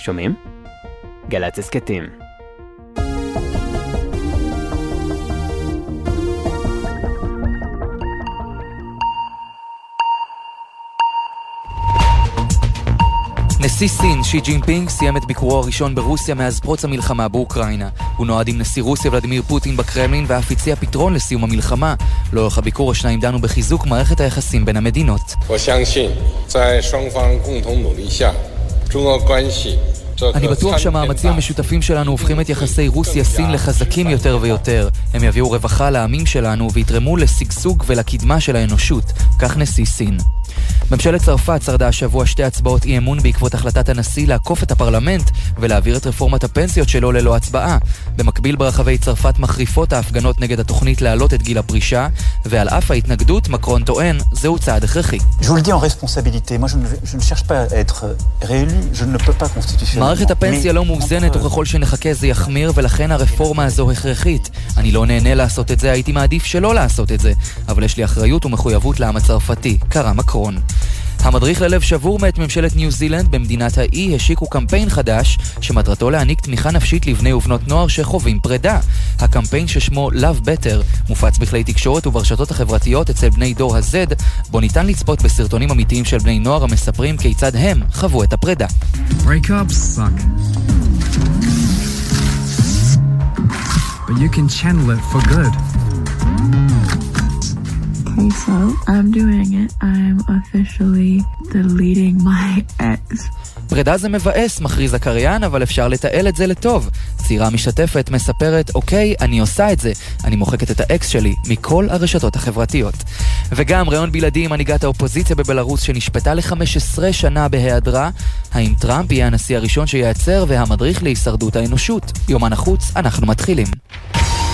שומעים? גל"צ הסכתים. נשיא סין, שי ג'ינפינג, סיים את ביקורו הראשון ברוסיה מאז פרוץ המלחמה באוקראינה. הוא נועד עם נשיא רוסיה ולדימיר פוטין בקרמלין ואף הציע פתרון לסיום המלחמה. לאורך הביקור השניים דנו בחיזוק מערכת היחסים בין המדינות. אני בטוח שהמאמצים המשותפים שלנו הופכים את יחסי רוסיה-סין לחזקים יותר ויותר. הם יביאו רווחה לעמים שלנו ויתרמו לשגשוג ולקדמה של האנושות. כך נשיא סין. ממשלת צרפת שרדה השבוע שתי הצבעות אי אמון בעקבות החלטת הנשיא לעקוף את הפרלמנט ולהעביר את רפורמת הפנסיות שלו ללא הצבעה. במקביל ברחבי צרפת מחריפות ההפגנות נגד התוכנית להעלות את גיל הפרישה, ועל אף ההתנגדות, מקרון טוען, זהו צעד הכרחי. מערכת הפנסיה לא מאוזנת, וככל שנחכה זה יחמיר, ולכן הרפורמה הזו הכרחית. אני לא נהנה לעשות את זה, הייתי מעדיף שלא לעשות את זה, אבל יש לי אחריות ומחויבות לעם הצרפתי, קרא מקרון. המדריך ללב שבור מאת ממשלת ניו זילנד במדינת האי השיקו קמפיין חדש שמטרתו להעניק תמיכה נפשית לבני ובנות נוער שחווים פרידה. הקמפיין ששמו Love Better מופץ בכלי תקשורת וברשתות החברתיות אצל בני דור ה-Z, בו ניתן לצפות בסרטונים אמיתיים של בני נוער המספרים כיצד הם חוו את הפרידה. But you can channel it for good. Okay, so I'm doing it. I'm officially deleting my ex. פרידה זה מבאס, מכריז הקריין, אבל אפשר לתעל את זה לטוב. צעירה משתפת מספרת, אוקיי, אני עושה את זה. אני מוחקת את האקס שלי מכל הרשתות החברתיות. וגם ראיון בלעדי עם מנהיגת האופוזיציה בבלארוס שנשפטה ל-15 שנה בהיעדרה. האם טראמפ יהיה הנשיא הראשון שייעצר והמדריך להישרדות האנושות? יומן החוץ, אנחנו מתחילים.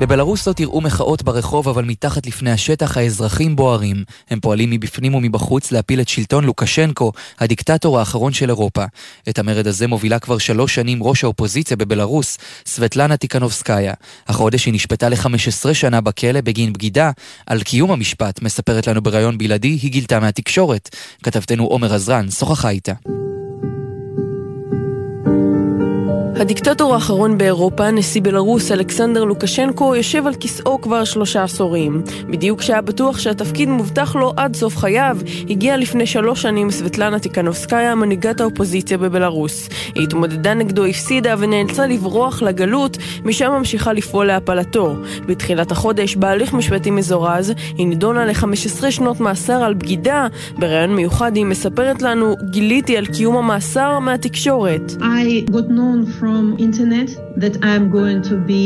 בבלארוס לא תראו מחאות ברחוב, אבל מתחת לפני השטח האזרחים בוערים. הם פועלים מבפנים ומבחוץ להפיל את שלטון לוקשנקו, הדיקטטור האחרון של אירופה. את המרד הזה מובילה כבר שלוש שנים ראש האופוזיציה בבלארוס, סבטלנה טיקנובסקיה. החודש היא נשפטה ל-15 שנה בכלא בגין בגידה. על קיום המשפט, מספרת לנו בריאיון בלעדי, היא גילתה מהתקשורת. כתבתנו עומר עזרן שוחחה איתה. הדיקטטור האחרון באירופה, נשיא בלרוס אלכסנדר לוקשנקו, יושב על כיסאו כבר שלושה עשורים. בדיוק כשהיה בטוח שהתפקיד מובטח לו עד סוף חייו, הגיעה לפני שלוש שנים סבטלנה טיקנובסקיה, מנהיגת האופוזיציה בבלרוס. היא התמודדה נגדו, הפסידה ונאלצה לברוח לגלות, משם ממשיכה לפעול להפלתו. בתחילת החודש, בהליך משפטי מזורז, היא נידונה ל-15 שנות מאסר על בגידה. בריאיון מיוחד היא מספרת לנו, גיליתי על קיום המאסר מהתקשורת. I got known from from internet that I'm going to be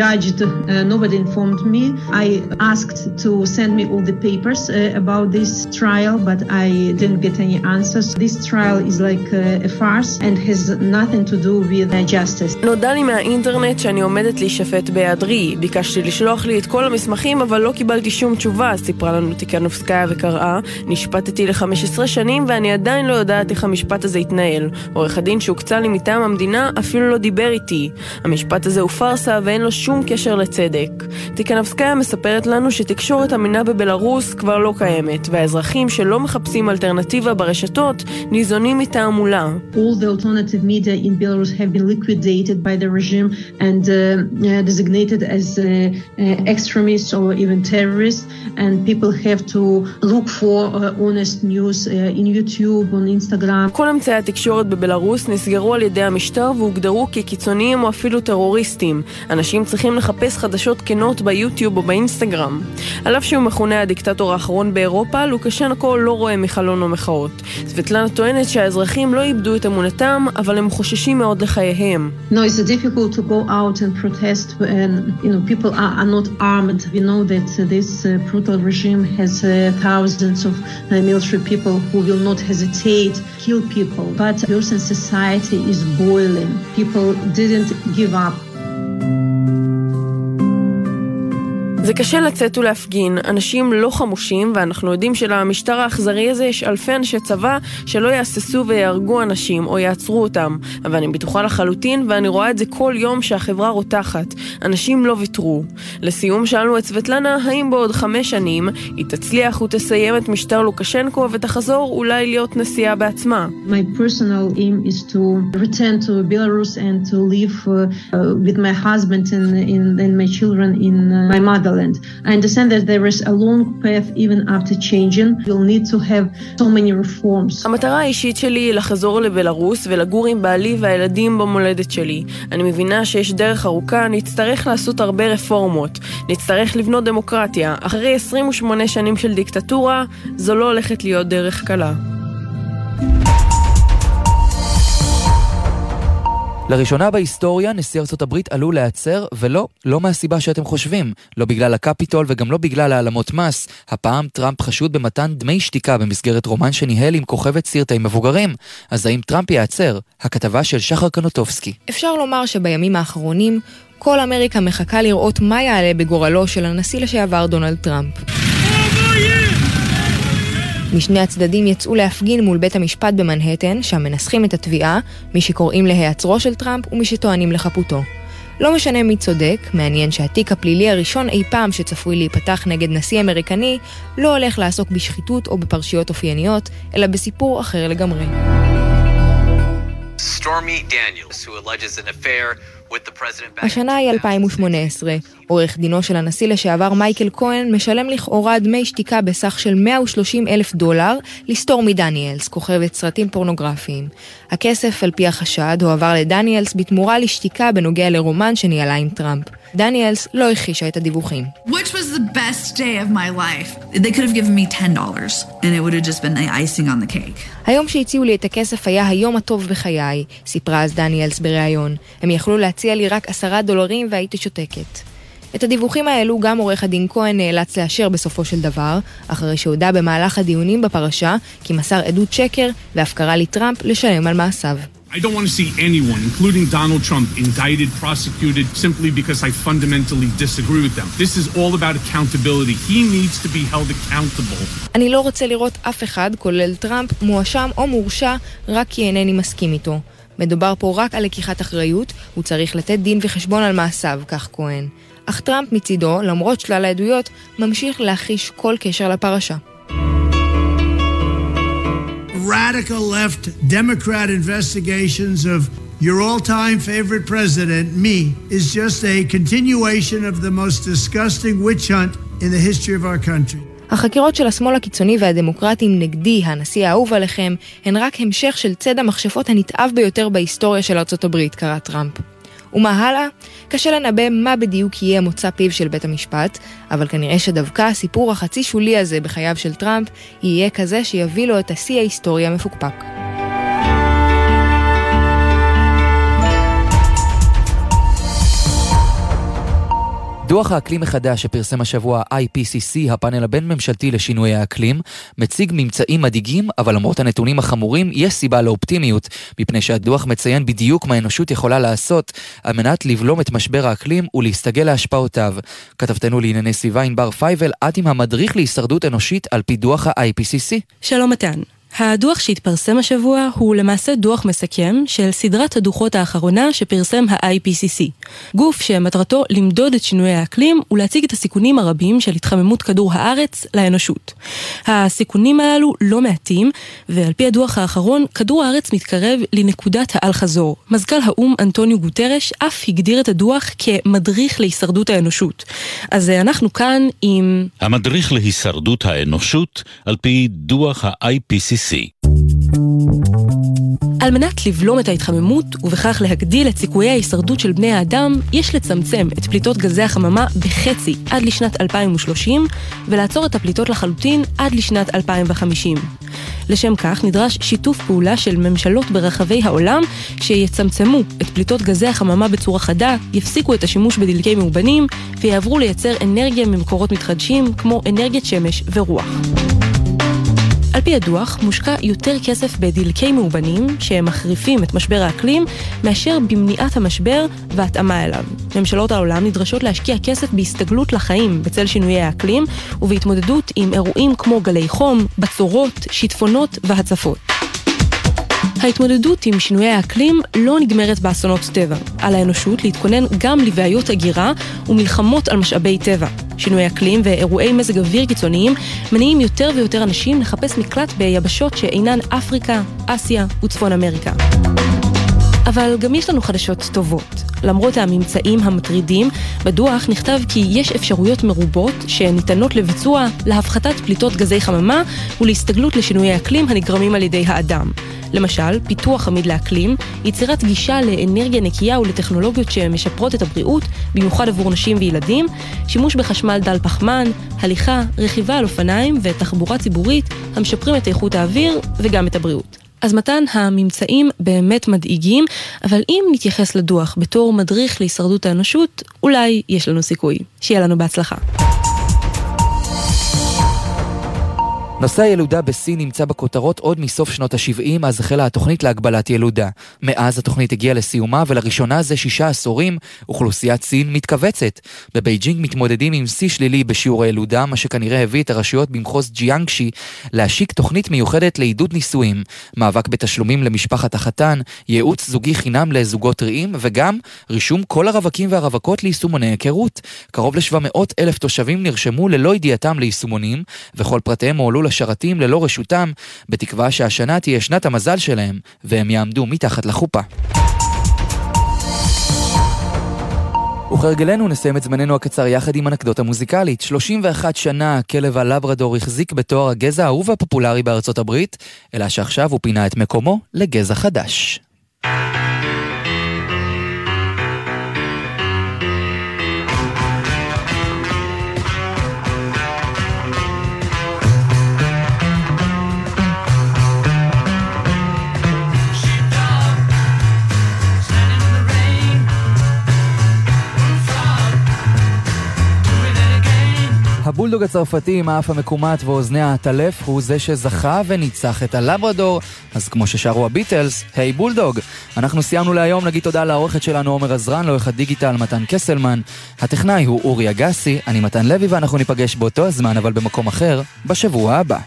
judged. Uh, nobody informed me. I asked to send me all the papers uh, about this trial, but I didn't get any answers. This trial is like uh, a farce and has nothing to do with justice. נודע לי מהאינטרנט שאני עומדת להישפט בהיעדרי. ביקשתי לשלוח לי את כל המסמכים, אבל לא קיבלתי שום תשובה, סיפרה לנו טיקנובסקיה וקראה. נשפטתי ל-15 שנים ואני עדיין לא יודעת איך המשפט הזה יתנהל. עורך הדין שהוקצה לי מטעם המדינה אפילו לא דיבר איתי. המשפט הזה הוא פארסה ואין לו שום קשר לצדק. טיקנבסקיה מספרת לנו שתקשורת אמינה בבלארוס כבר לא קיימת, והאזרחים שלא מחפשים אלטרנטיבה ברשתות ניזונים מתעמולה. All the alternative media in Belarus have been liquidated by the regime and uh, designated as uh, uh, extremists or even terrorists and people have to look for uh, honest news uh, in YouTube, on Instagram. כל אמצעי התקשורת בבלארוס נסגרו על ידי המשטר והוגדרו כקיצוניים או אפילו טרוריסטים. אנשים צריכים לחפש חדשות כנות ביוטיוב או באינסטגרם. על אף שהוא מכונה הדיקטטור האחרון באירופה, לוקשנקו לא רואה מחלון או מחאות. סבטלנה טוענת שהאזרחים לא איבדו את אמונתם, אבל הם חוששים מאוד לחייהם. No, people uh, uh, uh, kill people. But Belarusian society is boiling. People didn't give up. זה קשה לצאת ולהפגין, אנשים לא חמושים, ואנחנו יודעים שלמשטר האכזרי הזה יש אלפי אנשי צבא שלא יהססו ויהרגו אנשים או יעצרו אותם. אבל אני בטוחה לחלוטין, ואני רואה את זה כל יום שהחברה רותחת. אנשים לא ויתרו. לסיום שאלנו את סבטלנה האם בעוד חמש שנים היא תצליח ותסיים את משטר לוקשנקו ותחזור אולי להיות נשיאה בעצמה. My personal uh, in uh, motherland. I understand that there is a long path even after changing. We'll need to have so many reforms. המטרה האישית שלי היא לחזור לבלארוס ולגור עם בעלי והילדים במולדת שלי. אני מבינה שיש דרך ארוכה, נצטרך לעשות הרבה רפורמות. נצטרך לבנות דמוקרטיה. אחרי 28 שנים של דיקטטורה, זו לא הולכת להיות דרך קלה. לראשונה בהיסטוריה נשיא ארצות הברית עלול להיעצר, ולא, לא מהסיבה שאתם חושבים. לא בגלל הקפיטול וגם לא בגלל העלמות מס. הפעם טראמפ חשוד במתן דמי שתיקה במסגרת רומן שניהל עם כוכבת סרטי מבוגרים. אז האם טראמפ ייעצר? הכתבה של שחר קנוטובסקי. אפשר לומר שבימים האחרונים, כל אמריקה מחכה לראות מה יעלה בגורלו של הנשיא לשעבר דונלד טראמפ. משני הצדדים יצאו להפגין מול בית המשפט במנהטן, שם מנסחים את התביעה, מי שקוראים להיעצרו של טראמפ ומי שטוענים לחפותו. לא משנה מי צודק, מעניין שהתיק הפלילי הראשון אי פעם שצפוי להיפתח נגד נשיא אמריקני, לא הולך לעסוק בשחיתות או בפרשיות אופייניות, אלא בסיפור אחר לגמרי. Stormy Daniels, who alleges an affair השנה היא 2018. עורך דינו של הנשיא לשעבר מייקל כהן משלם לכאורה דמי שתיקה בסך של 130 אלף דולר לסטורמי דניאלס, כוכבת סרטים פורנוגרפיים. הכסף, על פי החשד, הועבר לדניאלס בתמורה לשתיקה בנוגע לרומן שניהלה עם טראמפ. דניאלס לא הכחישה את הדיווחים. Which the best day of my life? They could have given me $10 and it would have just been the icing on the cake. היום שהציעו לי את הכסף היה היום הטוב בחיי, סיפרה אז דניאלס בריאיון. הם יכלו להציע לי רק עשרה דולרים והייתי שותקת. את הדיווחים האלו גם עורך הדין כהן נאלץ לאשר בסופו של דבר, אחרי שהודה במהלך הדיונים בפרשה כי מסר עדות שקר ואף קרא לטראמפ לשלם על מעשיו. I don't want to see anyone, including Donald Trump, indicted, prosecuted simply because I fundamentally disagree with them. This is all about accountability. He needs to be held accountable. אני לא רוצה לראות אף אחד, כולל טראמפ, מואשם או מורשע, רק כי אינני מסכים איתו. מדובר פה רק על לקיחת אחריות, הוא צריך לתת דין וחשבון על מעשיו, כך כהן. אך טראמפ מצידו, למרות שלל העדויות, ממשיך להחיש כל קשר לפרשה. Radical left Democrat investigations of your all-time favorite president, me, is just a continuation of the most disgusting witch hunt in the history of our country. החקירות של השמאל הקיצוני והדמוקרטים נגדי, הנשיא האהוב עליכם, הן רק המשך של ציד המכשפות הנתעב ביותר בהיסטוריה של ארצות הברית, קרא טראמפ. ומה הלאה? קשה לנבא מה בדיוק יהיה מוצא פיו של בית המשפט, אבל כנראה שדווקא הסיפור החצי שולי הזה בחייו של טראמפ יהיה כזה שיביא לו את השיא ההיסטורי המפוקפק. דוח האקלים מחדש שפרסם השבוע IPCC, הפאנל הבין-ממשלתי לשינוי האקלים, מציג ממצאים מדאיגים, אבל למרות הנתונים החמורים, יש סיבה לאופטימיות, מפני שהדוח מציין בדיוק מה האנושות יכולה לעשות על מנת לבלום את משבר האקלים ולהסתגל להשפעותיו. כתבתנו לענייני סביבה ענבר פייבל, את עם המדריך להישרדות אנושית על פי דוח ה-IPCC. שלום מתן. הדוח שהתפרסם השבוע הוא למעשה דוח מסכם של סדרת הדוחות האחרונה שפרסם ה-IPCC, גוף שמטרתו למדוד את שינויי האקלים ולהציג את הסיכונים הרבים של התחממות כדור הארץ לאנושות. הסיכונים הללו לא מעטים, ועל פי הדוח האחרון, כדור הארץ מתקרב לנקודת האל-חזור. מזכ"ל האו"ם אנטוניו גוטרש אף הגדיר את הדוח כמדריך להישרדות האנושות. אז אנחנו כאן עם... המדריך להישרדות האנושות על פי דוח ה-IPCC. על מנת לבלום את ההתחממות ובכך להגדיל את סיכויי ההישרדות של בני האדם, יש לצמצם את פליטות גזי החממה בחצי עד לשנת 2030 ולעצור את הפליטות לחלוטין עד לשנת 2050. לשם כך נדרש שיתוף פעולה של ממשלות ברחבי העולם שיצמצמו את פליטות גזי החממה בצורה חדה, יפסיקו את השימוש בדלקי מאובנים ויעברו לייצר אנרגיה ממקורות מתחדשים כמו אנרגיית שמש ורוח. על פי הדוח, מושקע יותר כסף בדלקי מאובנים, שהם מחריפים את משבר האקלים, מאשר במניעת המשבר והתאמה אליו. ממשלות העולם נדרשות להשקיע כסף בהסתגלות לחיים בצל שינויי האקלים, ובהתמודדות עם אירועים כמו גלי חום, בצורות, שיטפונות והצפות. ההתמודדות עם שינויי האקלים לא נגמרת באסונות טבע. על האנושות להתכונן גם לבעיות הגירה ומלחמות על משאבי טבע. שינוי אקלים ואירועי מזג אוויר קיצוניים מניעים יותר ויותר אנשים לחפש מקלט ביבשות שאינן אפריקה, אסיה וצפון אמריקה. אבל גם יש לנו חדשות טובות. למרות הממצאים המטרידים, בדוח נכתב כי יש אפשרויות מרובות שניתנות לביצוע להפחתת פליטות גזי חממה ולהסתגלות לשינויי אקלים הנגרמים על ידי האדם. למשל, פיתוח עמיד לאקלים, יצירת גישה לאנרגיה נקייה ולטכנולוגיות שמשפרות את הבריאות, במיוחד עבור נשים וילדים, שימוש בחשמל דל פחמן, הליכה, רכיבה על אופניים ותחבורה ציבורית המשפרים את איכות האוויר וגם את הבריאות. אז מתן, הממצאים באמת מדאיגים, אבל אם נתייחס לדוח בתור מדריך להישרדות האנושות, אולי יש לנו סיכוי. שיהיה לנו בהצלחה. נושא הילודה בסין נמצא בכותרות עוד מסוף שנות ה-70, אז החלה התוכנית להגבלת ילודה. מאז התוכנית הגיעה לסיומה, ולראשונה זה שישה עשורים, אוכלוסיית סין מתכווצת. בבייג'ינג מתמודדים עם שיא שלילי בשיעור הילודה, מה שכנראה הביא את הרשויות במחוז ג'יאנגשי להשיק תוכנית מיוחדת לעידוד נישואים, מאבק בתשלומים למשפחת החתן, ייעוץ זוגי חינם לזוגות טריים, וגם רישום כל הרווקים והרווקות ליישומוני היכרות. קרוב ל-700 אלף תושבים נרשמו ללא ידיעתם ליישומונים, וכל פרטיהם הועלו לשרתים ללא רשותם, בתקווה שהשנה תהיה שנת המזל שלהם, והם יעמדו מתחת לחופה. וכהרגלנו נסיים את זמננו הקצר יחד עם אנקדוטה מוזיקלית. 31 שנה הכלב הלברדור החזיק בתואר הגזע האהוב והפופולרי בארצות הברית, אלא שעכשיו הוא פינה את מקומו לגזע חדש. הבולדוג הצרפתי עם האף המקומט ואוזני העטלף הוא זה שזכה וניצח את הלברדור, אז כמו ששרו הביטלס, היי hey, בולדוג. אנחנו סיימנו להיום, נגיד תודה לעורכת שלנו עומר עזרן, לעורך הדיגיטל מתן קסלמן. הטכנאי הוא אורי אגסי, אני מתן לוי ואנחנו ניפגש באותו הזמן אבל במקום אחר, בשבוע הבא.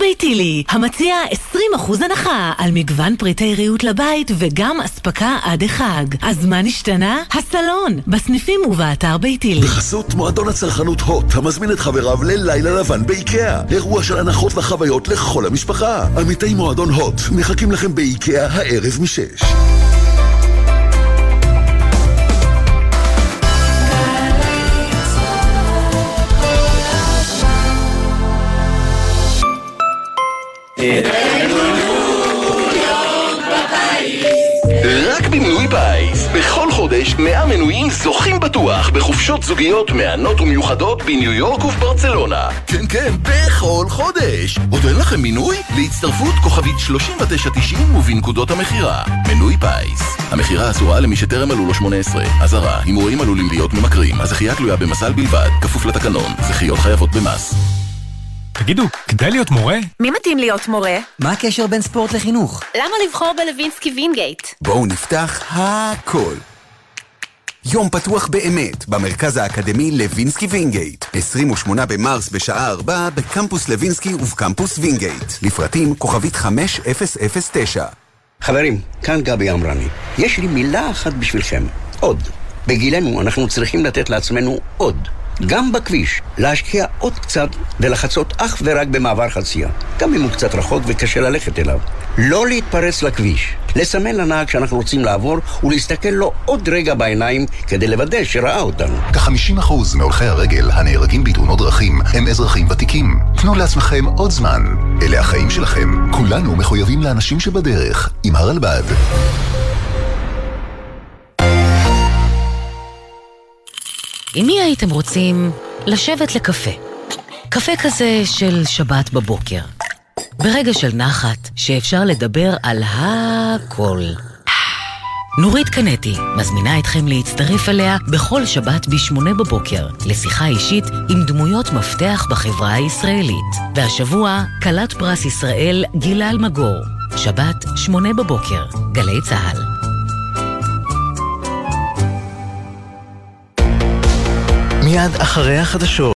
ביתילי, המציע 20% הנחה על מגוון פריטי ריהוט לבית וגם אספקה עד החג. אז מה נשתנה? הסלון, בסניפים ובאתר ביתילי. בחסות מועדון הצרכנות הוט, המזמין את חבריו ללילה לבן באיקאה. אירוע של הנחות וחוויות לכל המשפחה. עמיתי מועדון הוט מחכים לכם באיקאה הערב משש. רק במנוי פיס, בכל חודש 100 מנויים זוכים בטוח בחופשות זוגיות מהנות ומיוחדות בניו יורק ובברצלונה. כן, כן, בכל חודש. עוד אין לכם מינוי? להצטרפות כוכבית 3990 ובנקודות המכירה. מנוי פיס. המכירה אסורה למי שטרם מלאו לו 18. אזהרה, הימורים עלולים להיות ממכרים. הזכייה תלויה במזל בלבד, כפוף לתקנון. זכיות חייבות במס. תגידו, כדאי להיות מורה? מי מתאים להיות מורה? מה הקשר בין ספורט לחינוך? למה לבחור בלווינסקי וינגייט? בואו נפתח הכל. יום פתוח באמת, במרכז האקדמי לוינסקי וינגייט. 28 במרס בשעה 4 בקמפוס לוינסקי ובקמפוס וינגייט. לפרטים כוכבית 5009. חברים, כאן גבי אמרני. יש לי מילה אחת בשבילכם. עוד. בגילנו אנחנו צריכים לתת לעצמנו עוד. גם בכביש, להשקיע עוד קצת ולחצות אך ורק במעבר חצייה, גם אם הוא קצת רחוק וקשה ללכת אליו. לא להתפרץ לכביש. לסמן לנהג שאנחנו רוצים לעבור ולהסתכל לו עוד רגע בעיניים כדי לוודא שראה אותנו. כ-50% מהולכי הרגל הנהרגים בתאונות דרכים הם אזרחים ותיקים. תנו לעצמכם עוד זמן. אלה החיים שלכם. כולנו מחויבים לאנשים שבדרך. עם הרלב"ד. עם מי הייתם רוצים לשבת לקפה? קפה כזה של שבת בבוקר. ברגע של נחת, שאפשר לדבר על הכל. נורית קנטי מזמינה אתכם להצטרף אליה בכל שבת ב-8 בבוקר לשיחה אישית עם דמויות מפתח בחברה הישראלית. והשבוע, כלת פרס ישראל גילה אלמגור. שבת, 8 בבוקר, גלי צה"ל. מיד אחרי החדשות